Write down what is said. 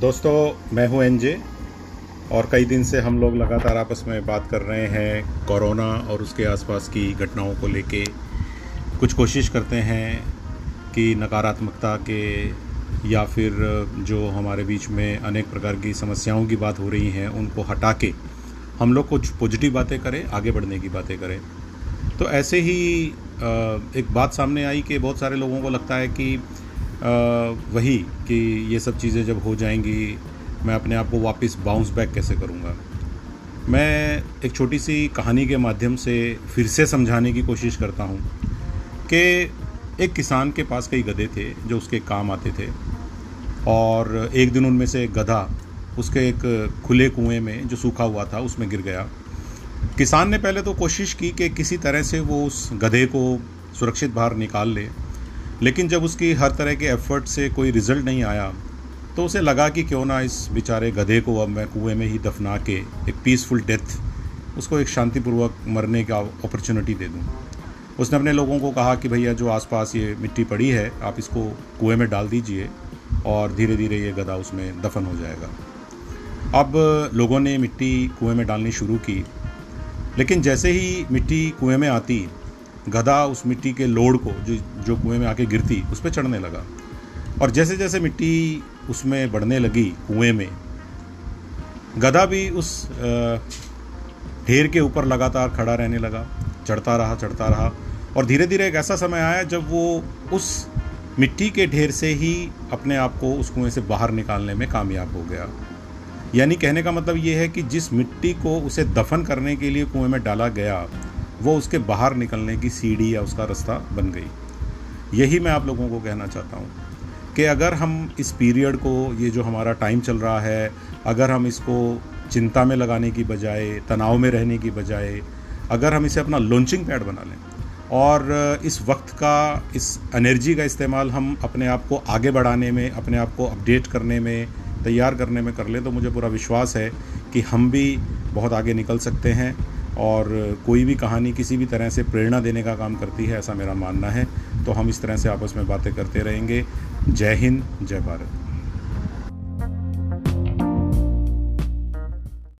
दोस्तों, मैं हूँ एनजे और कई दिन से हम लोग लगातार आपस में बात कर रहे हैं कोरोना और उसके आसपास की घटनाओं को लेके। कुछ कोशिश करते हैं कि नकारात्मकता के या फिर जो हमारे बीच में अनेक प्रकार की समस्याओं की बात हो रही हैं, उनको हटा के हम लोग कुछ पॉजिटिव बातें करें, आगे बढ़ने की बातें करें। तो ऐसे ही एक बात सामने आई कि बहुत सारे लोगों को लगता है कि वही कि ये सब चीज़ें जब हो जाएँगी, मैं अपने आप को वापस बाउंस बैक कैसे करूँगा? मैं एक छोटी सी कहानी के माध्यम से फिर से समझाने की कोशिश करता हूँ कि एक किसान के पास कई गधे थे जो उसके काम आते थे और एक दिन उनमें से एक गधा उसके एक खुले कुएँ में जो सूखा हुआ था उसमें गिर गया। किसान ने पहले तो कोशिश की कि किसी तरह से वो उस गधे को सुरक्षित बाहर निकाल ले लेकिन जब उसकी हर तरह के एफर्ट से कोई रिज़ल्ट नहीं आया तो उसे लगा कि क्यों ना इस बेचारे गधे को अब मैं कुएँ में ही दफना के एक पीसफुल डेथ उसको एक शांतिपूर्वक मरने का अपॉर्चुनिटी दे दूँ। उसने अपने लोगों को कहा कि भैया, जो आसपास ये मिट्टी पड़ी है, आप इसको कुएँ में डाल दीजिए और धीरे धीरे ये गधा उसमें दफन हो जाएगा। अब लोगों ने मिट्टी कुएँ में डालनी शुरू की, लेकिन जैसे ही मिट्टी कुएँ में आती गधा उस मिट्टी के लोड को, जो जो कुएँ में आके गिरती, उस पर चढ़ने लगा। और जैसे जैसे मिट्टी उसमें बढ़ने लगी कुएँ में गधा भी उस ढेर के ऊपर लगातार खड़ा रहने लगा, चढ़ता रहा चढ़ता रहा। और धीरे धीरे एक ऐसा समय आया जब वो उस मिट्टी के ढेर से ही अपने आप को उस कुएँ से बाहर निकालने में कामयाब हो गया। यानी कहने का मतलब ये है कि जिस मिट्टी को उसे दफन करने के लिए कुएँ में डाला गया वो उसके बाहर निकलने की सीढ़ी या उसका रास्ता बन गई। यही मैं आप लोगों को कहना चाहता हूँ कि अगर हम इस पीरियड को, ये जो हमारा टाइम चल रहा है, अगर हम इसको चिंता में लगाने की बजाय, तनाव में रहने की बजाय, अगर हम इसे अपना लॉन्चिंग पैड बना लें, और इस वक्त का, इस एनर्जी का इस्तेमाल हम अपने आप को आगे बढ़ाने में, अपने आप को अपडेट करने में, तैयार करने में कर लें तो मुझे पूरा विश्वास है कि हम भी बहुत आगे निकल सकते हैं। और कोई भी कहानी किसी भी तरह से प्रेरणा देने का काम करती है, ऐसा मेरा मानना है। तो हम इस तरह से आपस में बातें करते रहेंगे। जय हिंद, जय भारत।